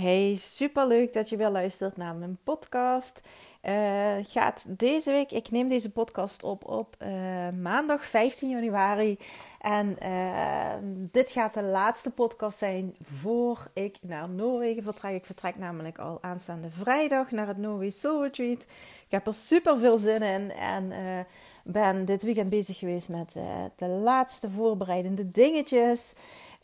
Hey, super leuk dat je weer luistert naar mijn podcast. Uh, gaat deze week, ik neem deze podcast op op uh, maandag 15 januari. En uh, dit gaat de laatste podcast zijn voor ik naar Noorwegen vertrek. Ik vertrek namelijk al aanstaande vrijdag naar het Norway Soul Retreat. Ik heb er super veel zin in en ben dit weekend bezig geweest met de laatste voorbereidende dingetjes.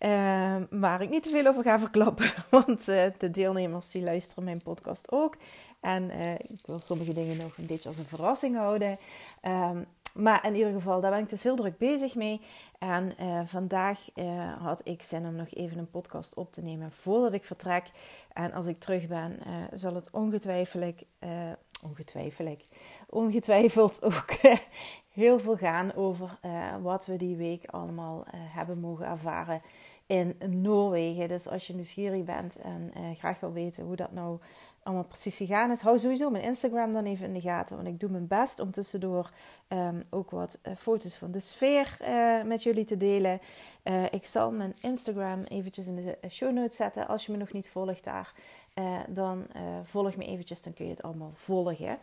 Uh, waar ik niet te veel over ga verklappen, want uh, de deelnemers die luisteren mijn podcast ook. En uh, ik wil sommige dingen nog een beetje als een verrassing houden. Um, maar in ieder geval, daar ben ik dus heel druk bezig mee. En uh, vandaag had ik zin om nog even een podcast op te nemen voordat ik vertrek. En als ik terug ben, zal het ongetwijfeld, ongetwijfeld, ongetwijfeld ook heel veel gaan over wat we die week allemaal hebben mogen ervaren in Noorwegen. Dus als je nieuwsgierig bent en uh, graag wil weten hoe dat nou allemaal precies gegaan is, hou sowieso mijn Instagram dan even in de gaten. Want ik doe mijn best om tussendoor um, ook wat uh, foto's van de sfeer uh, met jullie te delen. ik zal mijn Instagram eventjes in de show notes zetten. Als je me nog niet volgt daar, dan volg me eventjes, dan kun je het allemaal volgen.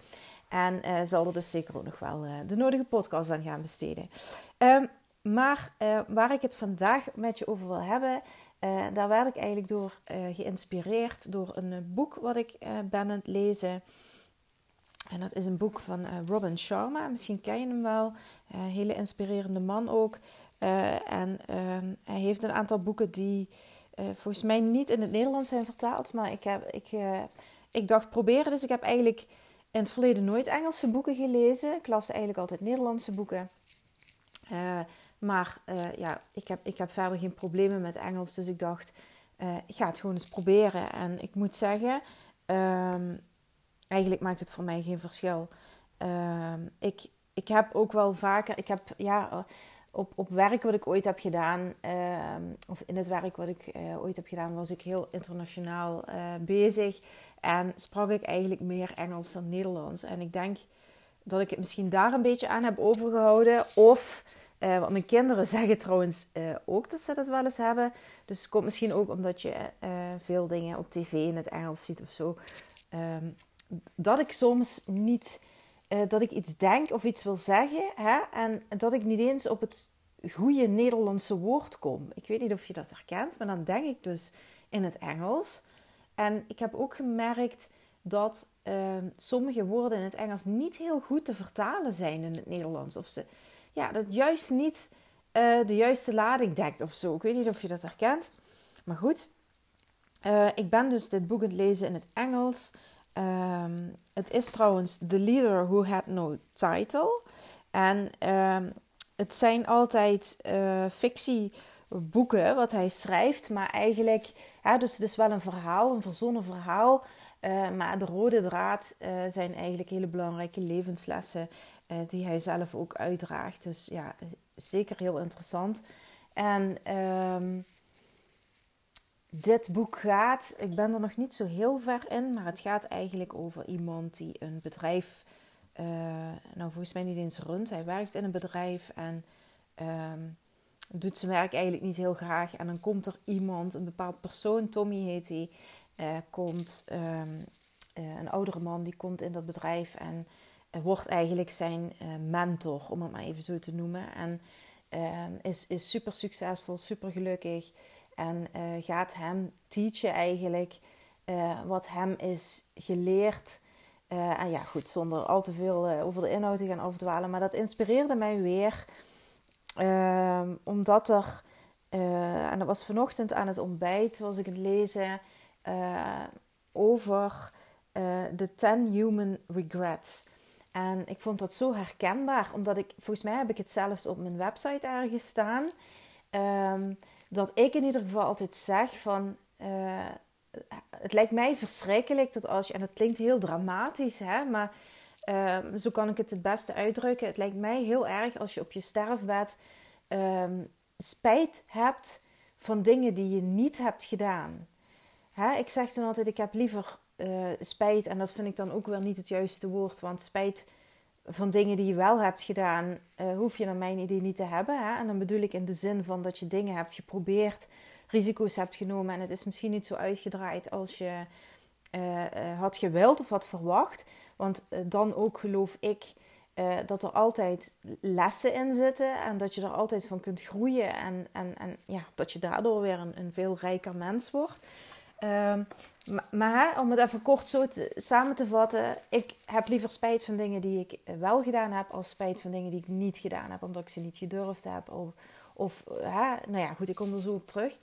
En zal er dus zeker ook nog wel de nodige podcast aan gaan besteden. Um, maar uh, waar ik het vandaag met je over wil hebben, uh, daar werd ik eigenlijk door uh, geïnspireerd door een boek wat ik ben aan het lezen. En dat is een boek van Robin Sharma. Misschien ken je hem wel. Een hele inspirerende man ook. en ehm, hij heeft een aantal boeken die volgens mij niet in het Nederlands zijn vertaald. Maar ik, heb, ik, ik dacht proberen. Dus ik heb eigenlijk in het verleden nooit Engelse boeken gelezen. Ik las eigenlijk altijd Nederlandse boeken. Maar uh, ja, ik heb, ik heb verder geen problemen met Engels. Dus ik dacht, uh, ik ga het gewoon eens proberen. En ik moet zeggen, um, eigenlijk maakt het voor mij geen verschil. Um, ik, ik heb ook wel vaker, ik heb ja, op, op werk wat ik ooit heb gedaan, um, of in het werk wat ik uh, ooit heb gedaan, was ik heel internationaal bezig. En sprak ik eigenlijk meer Engels dan Nederlands. En ik denk dat ik het misschien daar een beetje aan heb overgehouden. Of uh, want mijn kinderen zeggen trouwens uh, ook dat ze dat wel eens hebben. Dus het komt misschien ook omdat je uh, veel dingen op tv in het Engels ziet of zo. Um, dat ik soms niet, dat ik iets denk of iets wil zeggen. Hè, en dat ik niet eens op het goede Nederlandse woord kom. Ik weet niet of je dat herkent, maar dan denk ik dus in het Engels. En ik heb ook gemerkt dat ehm, sommige woorden in het Engels niet heel goed te vertalen zijn in het Nederlands. Of ze ja, dat juist niet uh, de juiste lading dekt of zo. Ik weet niet of je dat herkent. Maar goed, uh, ik ben dus dit boek het lezen in het Engels. Um, het is trouwens The Leader Who Had No Title. En um, het zijn altijd uh, fictieboeken wat hij schrijft. Maar eigenlijk, ja, dus het is wel een verhaal, een verzonnen verhaal. Maar de rode draad zijn eigenlijk hele belangrijke levenslessen die hij zelf ook uitdraagt. Dus ja, zeker heel interessant. En um, dit boek gaat, ik ben er nog niet zo heel ver in, maar het gaat eigenlijk over iemand die een bedrijf, uh, nou volgens mij niet eens runt. Hij werkt in een bedrijf en um, doet zijn werk eigenlijk niet heel graag. En dan komt er iemand, een bepaald persoon, Tommy heet hij, uh, komt um, een oudere man, die komt in dat bedrijf en wordt eigenlijk zijn uh, mentor, om het maar even zo te noemen. En uh, is, is super succesvol, super gelukkig. En uh, gaat hem teachen eigenlijk uh, wat hem is geleerd. en ja, goed, zonder al te veel over de inhoud te gaan afdwalen. Maar dat inspireerde mij weer. Ehm, omdat er, en dat was vanochtend aan het ontbijt, was ik het lezen over de 10 Human Regrets. En ik vond dat zo herkenbaar, omdat ik, volgens mij heb ik het zelfs op mijn website ergens staan. Um, dat ik in ieder geval altijd zeg van, uh, het lijkt mij verschrikkelijk dat als je, en het klinkt heel dramatisch, hè, maar uh, zo kan ik het het beste uitdrukken. Het lijkt mij heel erg als je op je sterfbed um, spijt hebt van dingen die je niet hebt gedaan. Hè, ik zeg dan altijd, ik heb liever uh, spijt, en dat vind ik dan ook wel niet het juiste woord, want spijt van dingen die je wel hebt gedaan, uh, hoef je naar mijn idee niet te hebben. Hè? En dan bedoel ik in de zin van dat je dingen hebt geprobeerd risico's hebt genomen en het is misschien niet zo uitgedraaid als je had gewild of had verwacht. Want dan ook geloof ik dat er altijd lessen in zitten en dat je er altijd van kunt groeien en, en, en ja, dat je daardoor weer een, een veel rijker mens wordt. Um, maar, om het even kort zo samen te vatten, ik heb liever spijt van dingen die ik wel gedaan heb, als spijt van dingen die ik niet gedaan heb, omdat ik ze niet gedurfd heb. Of, of hè, nou ja, goed, ik kom er zo op terug.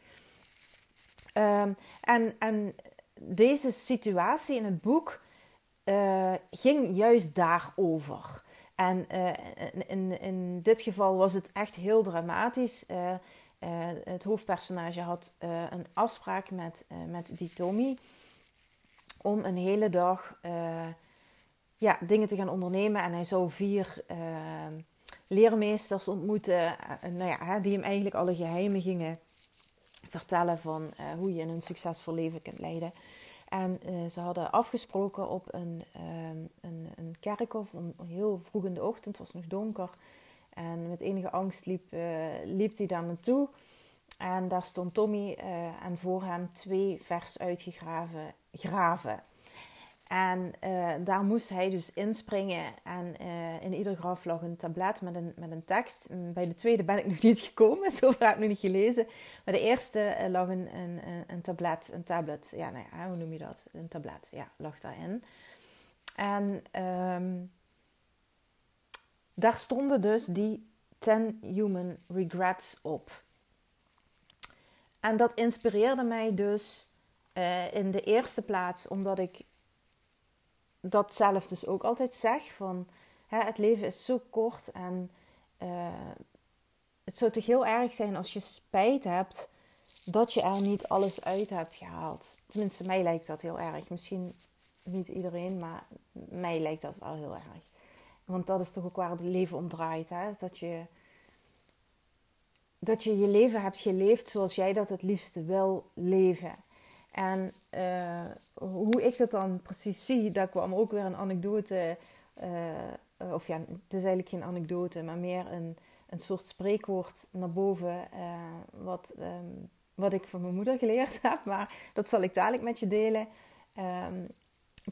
Um, en, en deze situatie in het boek uh, ging juist daarover. En uh, in, in dit geval was het echt heel dramatisch. Uh, het hoofdpersonage had een afspraak met, met die Tommy om een hele dag ja, dingen te gaan ondernemen. En hij zou vier leermeesters ontmoeten, nou ja, die hem eigenlijk alle geheimen gingen vertellen van hoe je een succesvol leven kunt leiden. En ze hadden afgesproken op een, een, een kerkhof, een, heel vroeg in de ochtend, het was nog donker. En met enige angst liep, uh, liep hij daar naartoe. En daar stond Tommy uh, en voor hem twee vers uitgegraven graven. En uh, daar moest hij dus inspringen. En in ieder graf lag een tablet met een, met een tekst. Bij de tweede ben ik nog niet gekomen, zover heb ik nog niet gelezen. Maar de eerste lag een, een, een, tablet, een tablet, ja, nou ja, hoe noem je dat? Een tablet, ja, lag daarin. En um, daar stonden dus die 10 human regrets op. En dat inspireerde mij dus uh, in de eerste plaats omdat ik dat zelf dus ook altijd zeg van hè, het leven is zo kort en uh, het zou toch heel erg zijn als je spijt hebt dat je er niet alles uit hebt gehaald. Tenminste, mij lijkt dat heel erg. Misschien niet iedereen, maar mij lijkt dat wel heel erg. Want dat is toch ook waar het leven om draait. Hè? Dat, je, dat je je leven hebt geleefd zoals jij dat het liefste wil leven. En uh, hoe ik dat dan precies zie, daar kwam ook weer een anekdote. Uh, of ja, het is eigenlijk geen anekdote, maar meer een, een soort spreekwoord naar boven. Uh, wat, um, wat ik van mijn moeder geleerd heb. Maar dat zal ik dadelijk met je delen. Um,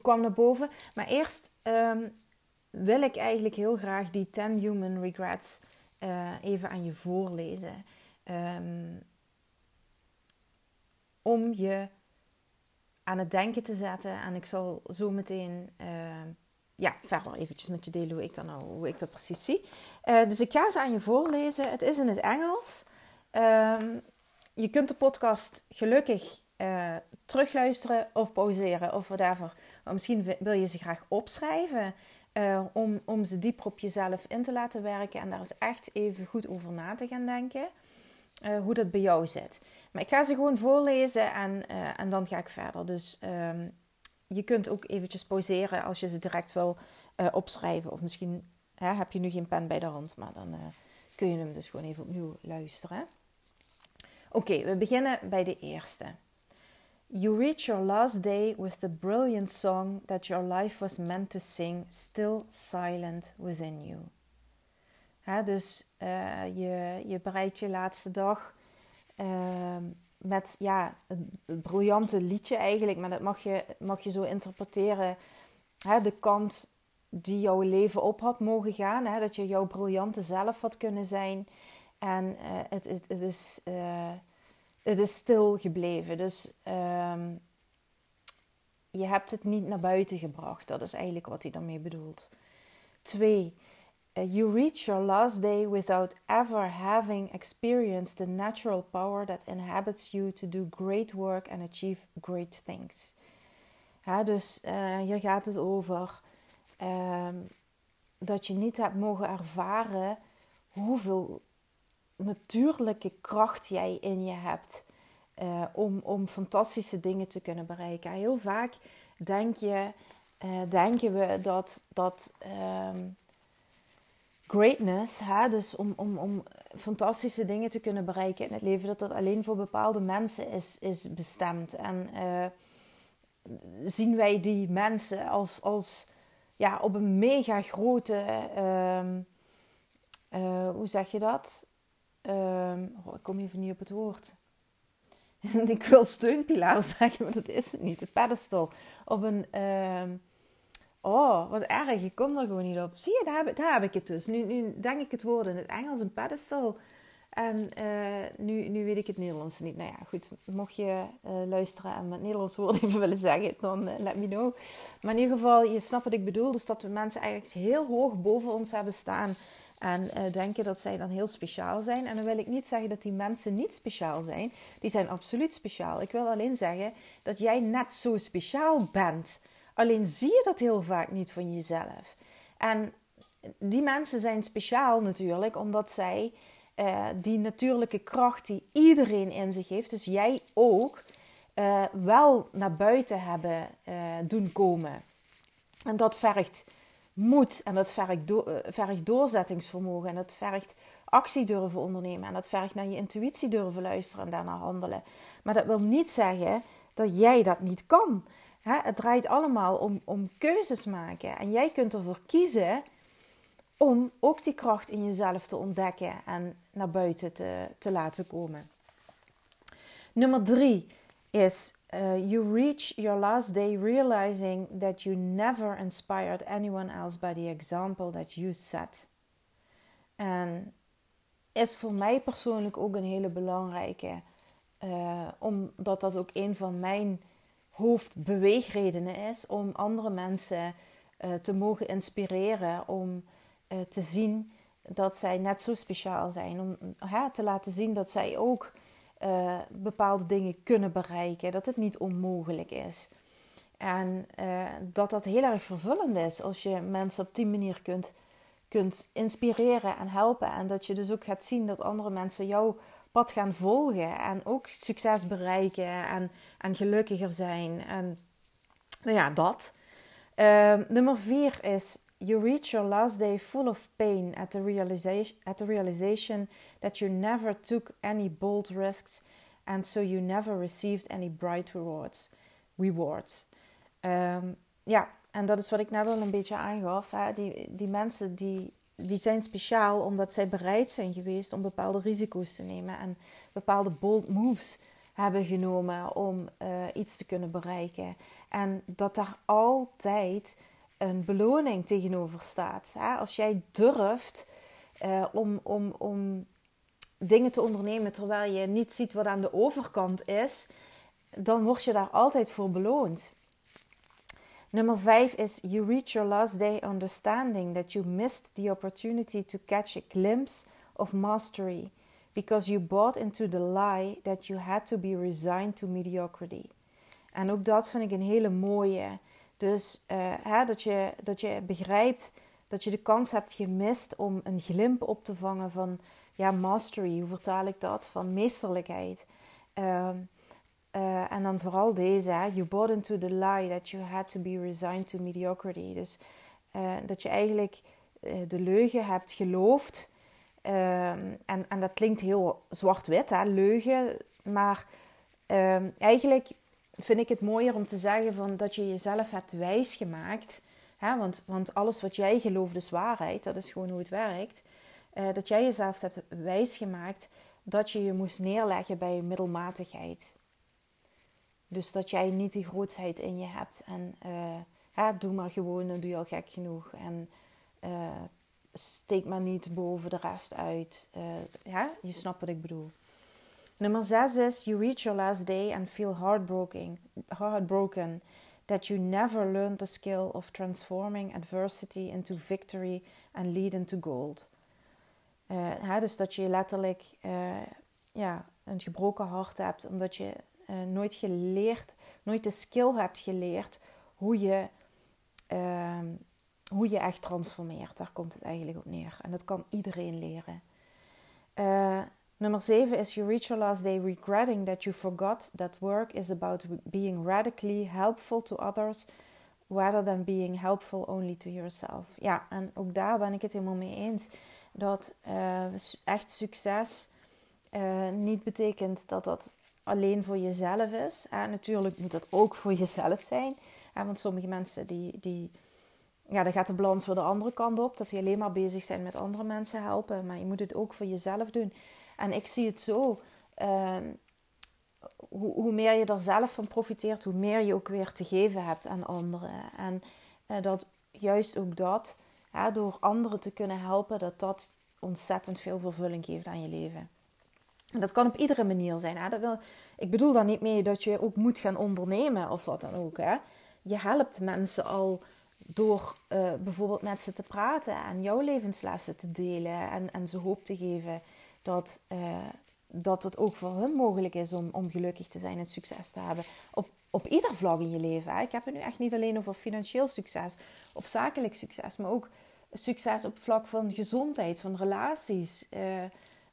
kwam naar boven. Maar eerst um, wil ik eigenlijk heel graag die 10 Human Regrets uh, even aan je voorlezen. Um, om je aan het denken te zetten. En ik zal zo meteen uh, ja, verder eventjes met je delen hoe ik dat, hoe ik dat precies zie. Uh, dus ik ga ze aan je voorlezen. Het is in het Engels. Um, je kunt de podcast gelukkig uh, terugluisteren of pauzeren of whatever. Maar misschien wil je ze graag opschrijven. Uh, om, om ze dieper op jezelf in te laten werken en daar eens echt even goed over na te gaan denken. Uh, hoe dat bij jou zit. Maar ik ga ze gewoon voorlezen en, uh, en dan ga ik verder. Dus um, je kunt ook eventjes pauzeren als je ze direct wil opschrijven. Of misschien hè, heb je nu geen pen bij de hand, maar dan kun je hem dus gewoon even opnieuw luisteren. Oké, we beginnen bij de eerste. You reach your last day with the brilliant song that your life was meant to sing, still silent within you. dus uh, je, je bereikt je laatste dag uh, met ja, een, briljante liedje eigenlijk, maar dat mag je, mag je zo interpreteren. de kant die jouw leven op had mogen gaan, dat je jouw briljante zelf had kunnen zijn. En uh, het, het, het is eh, het is stil gebleven. Dus um, je hebt het niet naar buiten gebracht. Dat is eigenlijk wat hij daarmee bedoelt. Twee, uh, you reach your last day without ever having experienced the natural power that inhabits you to do great work and achieve great things. Ja, dus uh, hier gaat het over um, dat je niet hebt mogen ervaren hoeveel natuurlijke kracht jij in je hebt uh, om, om fantastische dingen te kunnen bereiken. Heel vaak denk je, uh, denken we dat, dat um, greatness, hè, dus om, om, om fantastische dingen te kunnen bereiken in het leven, dat dat alleen voor bepaalde mensen is, is bestemd. En uh, zien wij die mensen als, als ja, op een mega grote, um, hoe zeg je dat? Oh, ik kom even niet op het woord. ik wil steunpilaar zeggen, maar dat is het niet. Een pedestal. Op een... ehm, oh, wat erg. Ik kom er gewoon niet op. Zie je, daar heb, daar heb ik het dus. Nu, nu denk ik het woord in het Engels, een pedestal. En uh, nu, nu weet ik het Nederlands niet. Nou ja, goed. Mocht je uh, luisteren en met Nederlands woord even willen zeggen, dan uh, let me know. Maar in ieder geval, je snapt wat ik bedoel. Dus dat we mensen eigenlijk heel hoog boven ons hebben staan. En denken dat zij dan heel speciaal zijn. En dan wil ik niet zeggen dat die mensen niet speciaal zijn. Die zijn absoluut speciaal. Ik wil alleen zeggen dat jij net zo speciaal bent. Alleen zie je dat heel vaak niet van jezelf. En die mensen zijn speciaal natuurlijk, omdat zij uh, die natuurlijke kracht die iedereen in zich heeft, dus jij ook, uh, wel naar buiten hebben uh, doen komen. En dat vergt moed en dat vergt, do vergt doorzettingsvermogen en dat vergt actie durven ondernemen en dat vergt naar je intuïtie durven luisteren en daarna handelen. Maar dat wil niet zeggen dat jij dat niet kan. Het draait allemaal om, om keuzes maken en jij kunt ervoor kiezen om ook die kracht in jezelf te ontdekken en naar buiten te, te laten komen. Nummer drie is uh, you reach your last day realizing that you never inspired anyone else by the example that you set. En is voor mij persoonlijk ook een hele belangrijke, uh, omdat dat ook een van mijn hoofdbeweegredenen is om andere mensen uh, te mogen inspireren, om te zien dat zij net zo speciaal zijn. Om te laten zien dat zij ook uh, bepaalde dingen kunnen bereiken. Dat het niet onmogelijk is. En uh, dat dat heel erg vervullend is als je mensen op die manier kunt, kunt inspireren en helpen. En dat je dus ook gaat zien dat andere mensen jouw pad gaan volgen. En ook succes bereiken en, en gelukkiger zijn. En nou ja, dat. Uh, nummer vier is you reach your last day full of pain at the realization, at the realization that you never took any bold risks and so you never received any bright rewards. rewards. Um, ja, en dat is wat ik net al een beetje aangaf. Hè? Die, die mensen die, die zijn speciaal omdat zij bereid zijn geweest om bepaalde risico's te nemen en bepaalde bold moves hebben genomen om uh, iets te kunnen bereiken. En dat daar altijd een beloning tegenover staat. Als jij durft uh, om, om, om dingen te ondernemen terwijl je niet ziet wat aan de overkant is, dan word je daar altijd voor beloond. Nummer 5 is You reach your last day understanding that you missed the opportunity to catch a glimpse of mastery because you bought into the lie that you had to be resigned to mediocrity. En ook dat vind ik een hele mooie. Dus uh, hè, dat, je, dat je begrijpt dat je de kans hebt gemist om een glimp op te vangen van ja, mastery. Hoe vertaal ik dat? Van meesterlijkheid. Uh, uh, en dan vooral deze. You bought into the lie that you had to be resigned to mediocrity. Dus eh, dat je eigenlijk de leugen hebt geloofd. Ehm, en, en dat klinkt heel zwart-wit, hè, leugen. Maar ehm, eigenlijk vind ik het mooier om te zeggen van dat je jezelf hebt wijsgemaakt. Hè, want, want alles wat jij gelooft is waarheid. Dat is gewoon hoe het werkt. Uh, dat jij jezelf hebt wijsgemaakt dat je je moest neerleggen bij middelmatigheid. Dus dat jij niet die grootsheid in je hebt. En hè, doe maar gewoon, dan doe je al gek genoeg. En uh, steek maar niet boven de rest uit. ja, je snapt wat ik bedoel. Nummer 6 is you reach your last day and feel heartbroken, heartbroken that you never learned the skill of transforming adversity into victory and lead into gold. Uh, hè, dus dat je letterlijk uh, ja, een gebroken hart hebt, omdat je uh, nooit geleerd, nooit de skill hebt geleerd hoe je, ehm, hoe je echt transformeert. Daar komt het eigenlijk op neer. En dat kan iedereen leren. Nummer 7 is you reach your last day regretting that you forgot that work is about being radically helpful to others rather than being helpful only to yourself. Ja, en ook daar ben ik het helemaal mee eens. Dat uh, echt succes uh, niet betekent dat dat alleen voor jezelf is. En natuurlijk moet dat ook voor jezelf zijn. want sommige mensen die, die ja, dan gaat de balans weer de andere kant op. Dat je alleen maar bezig zijn met andere mensen helpen. Maar je moet het ook voor jezelf doen. En ik zie het zo. Uh, hoe, hoe, meer je er zelf van profiteert, hoe meer je ook weer te geven hebt aan anderen. En uh, dat juist ook dat, door anderen te kunnen helpen, dat dat ontzettend veel vervulling geeft aan je leven. En dat kan op iedere manier zijn. Hè? Dat wil, ik bedoel daar niet mee dat je ook moet gaan ondernemen of wat dan ook. Hè? Je helpt mensen al door uh, bijvoorbeeld met ze te praten en jouw levenslessen te delen en, en ze hoop te geven dat, uh, dat het ook voor hun mogelijk is om, om gelukkig te zijn en succes te hebben. Op, op ieder vlak in je leven. Hè? Ik heb het nu echt niet alleen over financieel succes of zakelijk succes, maar ook succes op vlak van gezondheid, van relaties. Uh,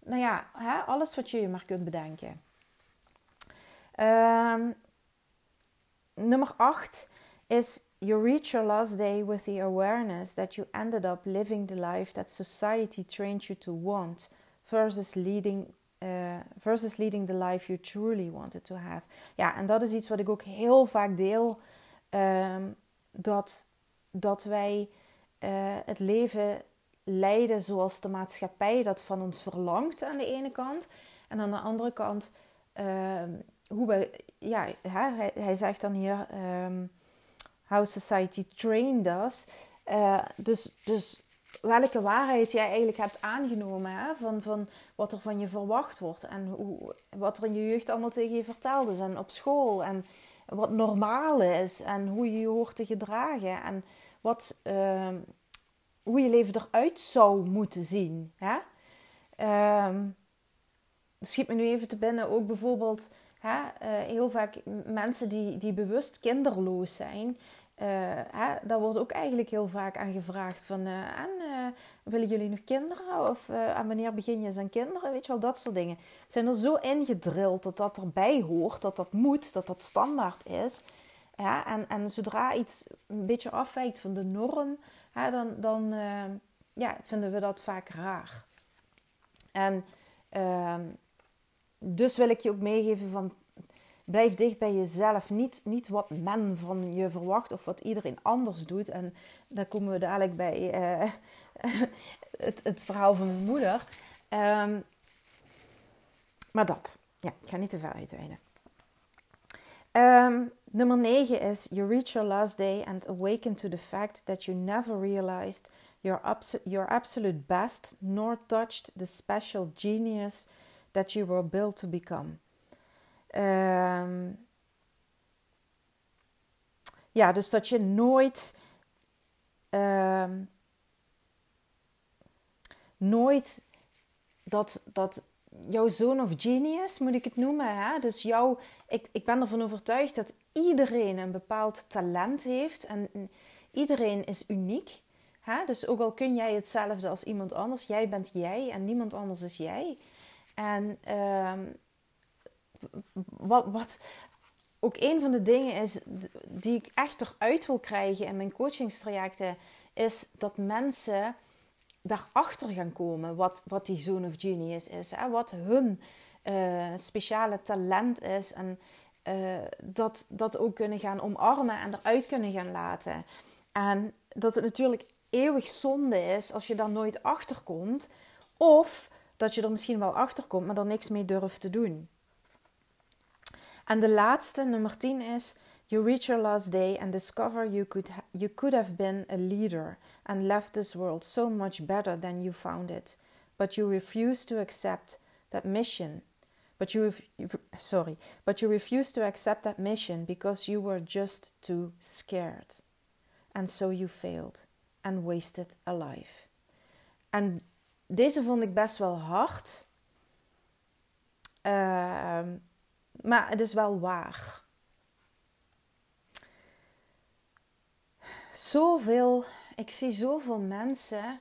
nou ja, hè? alles wat je je maar kunt bedenken. Um, nummer 8 is you reach your last day with the awareness that you ended up living the life that society trained you to want versus leading, uh, versus leading the life you truly wanted to have. Ja, en dat is iets wat ik ook heel vaak deel. Um, dat, dat wij uh, het leven leiden zoals de maatschappij dat van ons verlangt aan de ene kant. En aan de andere kant, uh, hoe we, ja, hij, hij zegt dan hier, um, how society trained us. Uh, dus, dus welke waarheid jij eigenlijk hebt aangenomen? Van, van wat er van je verwacht wordt en hoe, wat er in je jeugd allemaal tegen je verteld is en op school en wat normaal is en hoe je je hoort te gedragen en wat, uh, hoe je leven eruit zou moeten zien. Hè? Um, schiet me nu even te binnen ook bijvoorbeeld hè, uh, heel vaak mensen die, die bewust kinderloos zijn. Uh, hè, daar wordt ook eigenlijk heel vaak aan gevraagd van... Uh, en, willen jullie nog kinderen? Of aan wanneer begin je aan kinderen? Weet je wel, dat soort dingen. Zijn er zo ingedrild dat dat erbij hoort, dat dat moet, dat dat standaard is. Ja, en, en zodra iets een beetje afwijkt van de norm hè, dan, dan ja, vinden we dat vaak raar. En uh, dus wil ik je ook meegeven van blijf dicht bij jezelf. Niet, niet wat men van je verwacht of wat iedereen anders doet. En daar komen we dadelijk bij uh, het, het verhaal van mijn moeder. Um, maar dat. Ja, ik ga niet te ver uitweiden. Um, nummer 9 is You reach your last day and awaken to the fact that you never realized your, your absolute best nor touched the special genius that you were built to become. Um, ja, dus dat je nooit. Um, nooit dat, dat jouw zoon of genius, moet ik het noemen. Hè? Dus jouw, ik, ik ben ervan overtuigd dat iedereen een bepaald talent heeft en iedereen is uniek. Hè? Dus ook al kun jij hetzelfde als iemand anders, jij bent jij en niemand anders is jij. En uh, wat, wat ook een van de dingen is die ik echt eruit wil krijgen in mijn coachingstrajecten, is dat mensen daarachter gaan komen wat, wat die zone of genius is. Hè? Wat hun uh, speciale talent is. En uh, dat, dat ook kunnen gaan omarmen en eruit kunnen gaan laten. En dat het natuurlijk eeuwig zonde is als je daar nooit achter komt. Of dat je er misschien wel achter komt, maar er niks mee durft te doen. En de laatste, nummer 10 is... You reach your last day and discover you could, you could have been a leader and left this world so much better than you found it. But you refuse to accept that mission. But you, sorry, but you refuse to accept that mission because you were just too scared. And so you failed and wasted a life. En deze vond ik best wel hard. Uh, maar het is wel waar. Zoveel ik zie zoveel mensen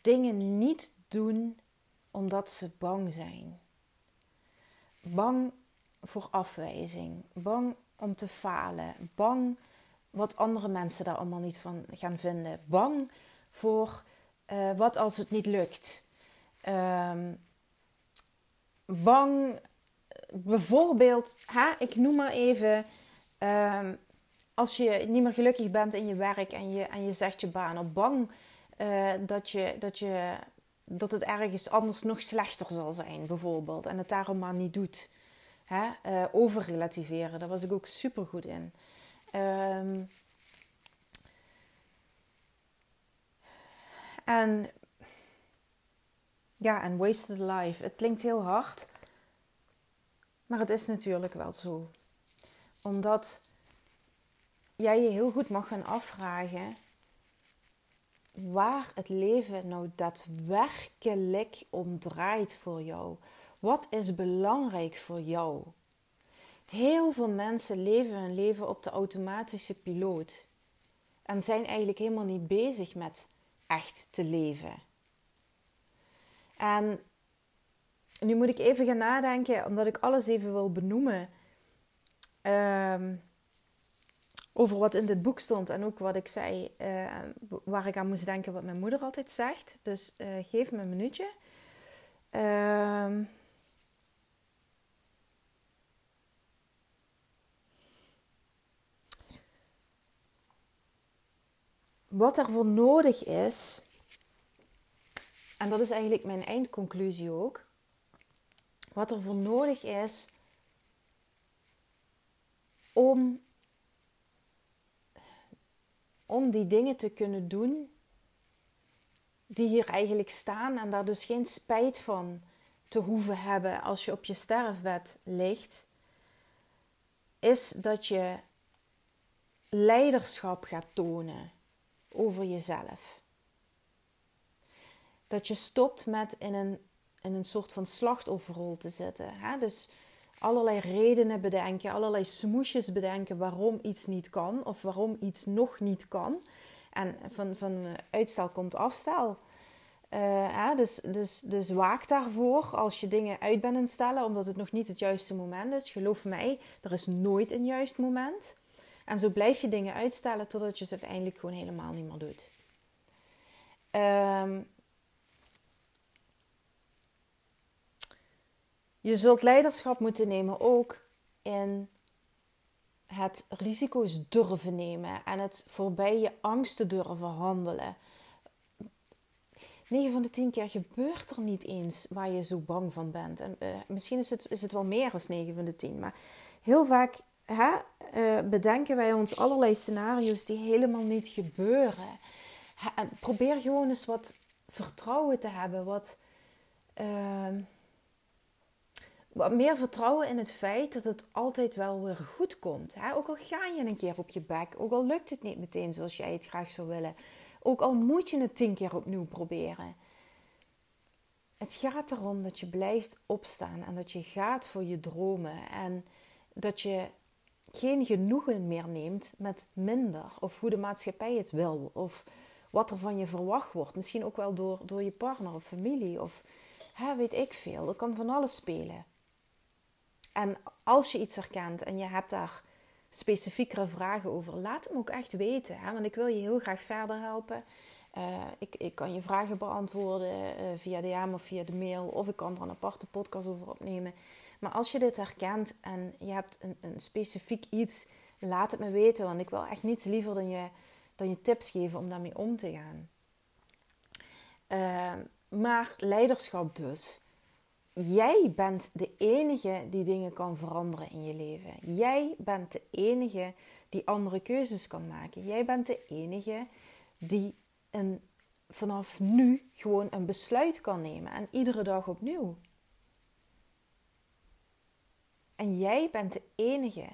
dingen niet doen omdat ze bang zijn. Bang voor afwijzing, bang om te falen, bang wat andere mensen daar allemaal niet van gaan vinden, bang voor uh, wat als het niet lukt. Um, bang, bijvoorbeeld, ik noem maar even, um, als je niet meer gelukkig bent in je werk en je, en je zegt je baan op bang uh, dat, je, dat, je, dat het ergens anders nog slechter zal zijn, bijvoorbeeld, en het daarom maar niet doet. Uh, overrelativeren, daar was ik ook super goed in. Um, en ja, en wasted life. Het klinkt heel hard, maar het is natuurlijk wel zo. Omdat jij je heel goed mag gaan afvragen waar het leven nou daadwerkelijk om draait voor jou. Wat is belangrijk voor jou? Heel veel mensen leven hun leven op de automatische piloot en zijn eigenlijk helemaal niet bezig met echt te leven. En nu moet ik even gaan nadenken, omdat ik alles even wil benoemen. Um, over wat in dit boek stond en ook wat ik zei, uh, waar ik aan moest denken wat mijn moeder altijd zegt. Dus uh, geef me een minuutje. Uh, wat ervoor nodig is, en dat is eigenlijk mijn eindconclusie ook, wat er voor nodig is om om die dingen te kunnen doen die hier eigenlijk staan en daar dus geen spijt van te hoeven hebben als je op je sterfbed ligt, is dat je leiderschap gaat tonen over jezelf. Dat je stopt met in een, in een soort van slachtofferrol te zitten. Hè? Dus allerlei redenen bedenken, allerlei smoesjes bedenken waarom iets niet kan of waarom iets nog niet kan. En van, van uitstel komt afstel. Uh, dus, dus, dus waak daarvoor als je dingen uit bent aan stellen, omdat het nog niet het juiste moment is. Geloof mij, er is nooit een juist moment. En zo blijf je dingen uitstellen totdat je ze uiteindelijk gewoon helemaal niet meer doet. Um, Je zult leiderschap moeten nemen ook in het risico's durven nemen en het voorbij je angsten durven handelen. 9 van de 10 keer gebeurt er niet eens waar je zo bang van bent. En, uh, misschien is het, is het wel meer dan 9 van de 10, maar heel vaak hè, uh, bedenken wij ons allerlei scenario's die helemaal niet gebeuren. probeer gewoon eens wat vertrouwen te hebben, wat. Uh, wat meer vertrouwen in het feit dat het altijd wel weer goed komt. Hè? Ook al ga je een keer op je bek, ook al lukt het niet meteen zoals jij het graag zou willen, ook al moet je het tien keer opnieuw proberen. Het gaat erom dat je blijft opstaan en dat je gaat voor je dromen en dat je geen genoegen meer neemt met minder of hoe de maatschappij het wil of wat er van je verwacht wordt. Misschien ook wel door, door je partner of familie of hè, weet ik veel. Er kan van alles spelen. En als je iets herkent en je hebt daar specifiekere vragen over, laat hem ook echt weten. Hè? Want ik wil je heel graag verder helpen. Uh, ik, ik kan je vragen beantwoorden uh, via DM of via de mail. Of ik kan er een aparte podcast over opnemen. Maar als je dit herkent en je hebt een, een specifiek iets, laat het me weten. Want ik wil echt niets liever dan je, dan je tips geven om daarmee om te gaan. Uh, maar leiderschap dus. Jij bent de enige die dingen kan veranderen in je leven. Jij bent de enige die andere keuzes kan maken. Jij bent de enige die een, vanaf nu gewoon een besluit kan nemen en iedere dag opnieuw. En jij bent de enige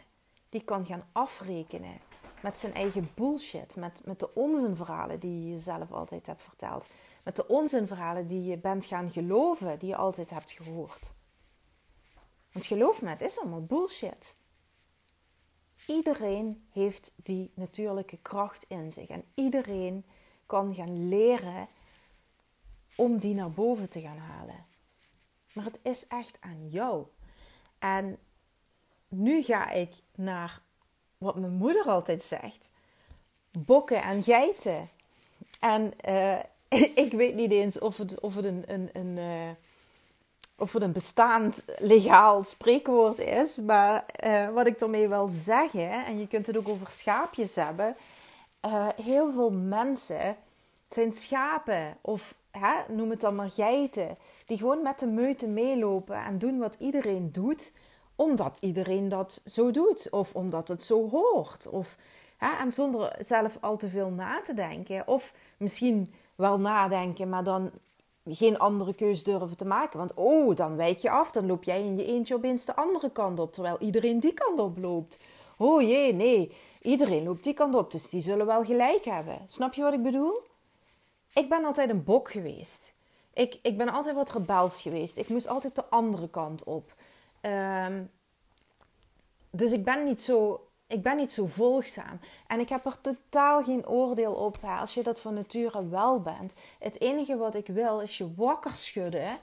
die kan gaan afrekenen met zijn eigen bullshit, met, met de onzinverhalen die je jezelf altijd hebt verteld met de onzinverhalen die je bent gaan geloven, die je altijd hebt gehoord. Want geloof me, het is allemaal bullshit. Iedereen heeft die natuurlijke kracht in zich en iedereen kan gaan leren om die naar boven te gaan halen. Maar het is echt aan jou. En nu ga ik naar wat mijn moeder altijd zegt: bokken en geiten. En uh, ik weet niet eens of het, of een, een, een uh, of een bestaand legaal spreekwoord is. Maar uh, wat ik ermee wil zeggen, en je kunt het ook over schaapjes hebben. Uh, heel veel mensen zijn schapen of hè, noem het dan maar geiten. Die gewoon met de meute meelopen en doen wat iedereen doet. omdat iedereen dat zo doet of omdat het zo hoort. Of, hè, en zonder zelf al te veel na te denken. Of misschien wel nadenken, maar dan geen andere keus durven te maken. Want oh, dan wijk je af, dan loop jij in je eentje opeens de andere kant op, terwijl iedereen die kant op loopt. Oh jee, nee, iedereen loopt die kant op, dus die zullen wel gelijk hebben. Snap je wat ik bedoel? Ik ben altijd een bok geweest. Ik, ik ben altijd wat rebels geweest. Ik moest altijd de andere kant op. Ehm, dus ik ben niet zo ik ben niet zo volgzaam. En ik heb er totaal geen oordeel op als je dat van nature wel bent. Het enige wat ik wil is je wakker schudden.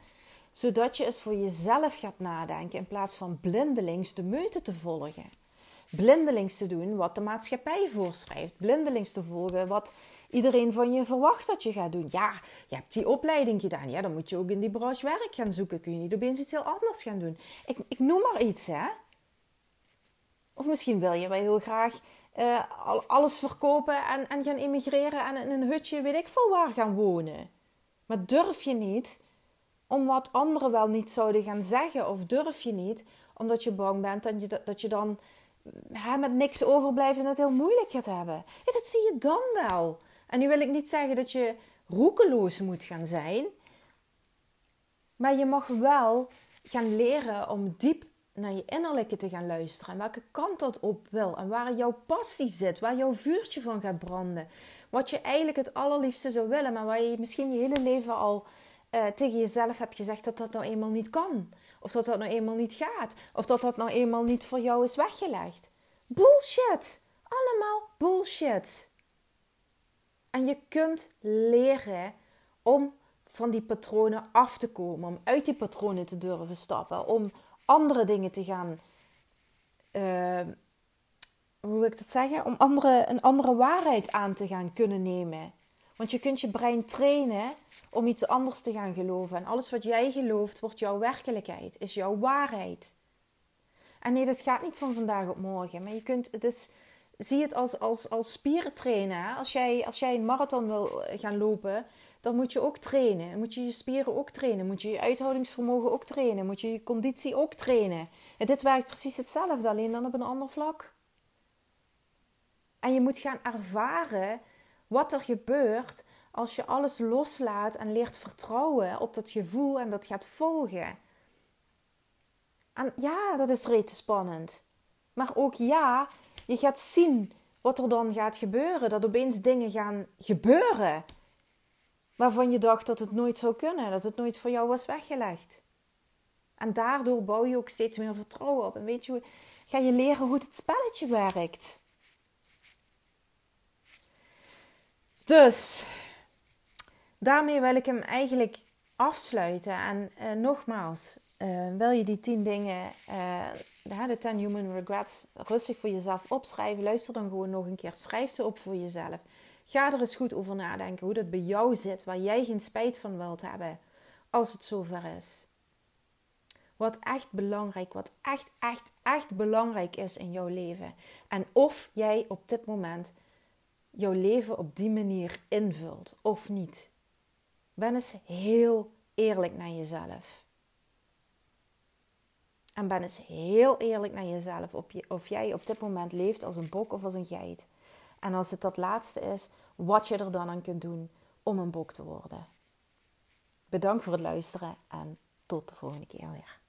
Zodat je eens voor jezelf gaat nadenken. In plaats van blindelings de meute te volgen. Blindelings te doen wat de maatschappij voorschrijft. Blindelings te volgen wat iedereen van je verwacht dat je gaat doen. Ja, je hebt die opleiding gedaan. Ja, dan moet je ook in die branche werk gaan zoeken. Kun je niet opeens iets heel anders gaan doen. Ik, ik noem maar iets, hè. Of misschien wil je wel heel graag uh, alles verkopen en, en gaan immigreren en in een hutje, weet ik veel waar, gaan wonen. Maar durf je niet om wat anderen wel niet zouden gaan zeggen? Of durf je niet omdat je bang bent dat je, dat je dan hè, met niks overblijft en het heel moeilijk gaat hebben? Dat zie je dan wel. En nu wil ik niet zeggen dat je roekeloos moet gaan zijn. Maar je mag wel gaan leren om diep naar je innerlijke te gaan luisteren. En welke kant dat op wil. En waar jouw passie zit. Waar jouw vuurtje van gaat branden. Wat je eigenlijk het allerliefste zou willen. Maar waar je misschien je hele leven al uh, tegen jezelf hebt gezegd dat dat nou eenmaal niet kan. Of dat dat nou eenmaal niet gaat. Of dat dat nou eenmaal niet voor jou is weggelegd. Bullshit. Allemaal bullshit. En je kunt leren om van die patronen af te komen. Om uit die patronen te durven stappen. Om andere dingen te gaan. Uh, hoe wil ik dat zeggen? Om andere, een andere waarheid aan te gaan kunnen nemen. Want je kunt je brein trainen om iets anders te gaan geloven. En alles wat jij gelooft, wordt jouw werkelijkheid, is jouw waarheid. En nee, dat gaat niet van vandaag op morgen. Maar je kunt, het zie het als, als, als spieren trainen. Als jij, als jij een marathon wil gaan lopen, dan moet je ook trainen. Moet je je spieren ook trainen. Moet je je uithoudingsvermogen ook trainen. Moet je je conditie ook trainen. En dit werkt precies hetzelfde, alleen dan op een ander vlak. En je moet gaan ervaren wat er gebeurt als je alles loslaat en leert vertrouwen op dat gevoel en dat gaat volgen. En ja, dat is reeds spannend. Maar ook ja, je gaat zien wat er dan gaat gebeuren. Dat opeens dingen gaan gebeuren waarvan je dacht dat het nooit zou kunnen, dat het nooit voor jou was weggelegd. En daardoor bouw je ook steeds meer vertrouwen op. En weet je, ga je leren hoe het spelletje werkt. Dus, daarmee wil ik hem eigenlijk afsluiten. En uh, nogmaals, uh, wil je die 10 dingen, uh, de 10 human regrets, rustig voor jezelf opschrijven. Luister dan gewoon nog een keer. Schrijf ze op voor jezelf. Ga er eens goed over nadenken hoe dat bij jou zit, waar jij geen spijt van wilt hebben als het zover is. Wat echt belangrijk, wat echt, echt, echt belangrijk is in jouw leven. En of jij op dit moment jouw leven op die manier invult of niet. Ben eens heel eerlijk naar jezelf. En ben eens heel eerlijk naar jezelf of jij op dit moment leeft als een bok of als een geit. En als het dat laatste is, wat je er dan aan kunt doen om een bok te worden. Bedankt voor het luisteren en tot de volgende keer weer.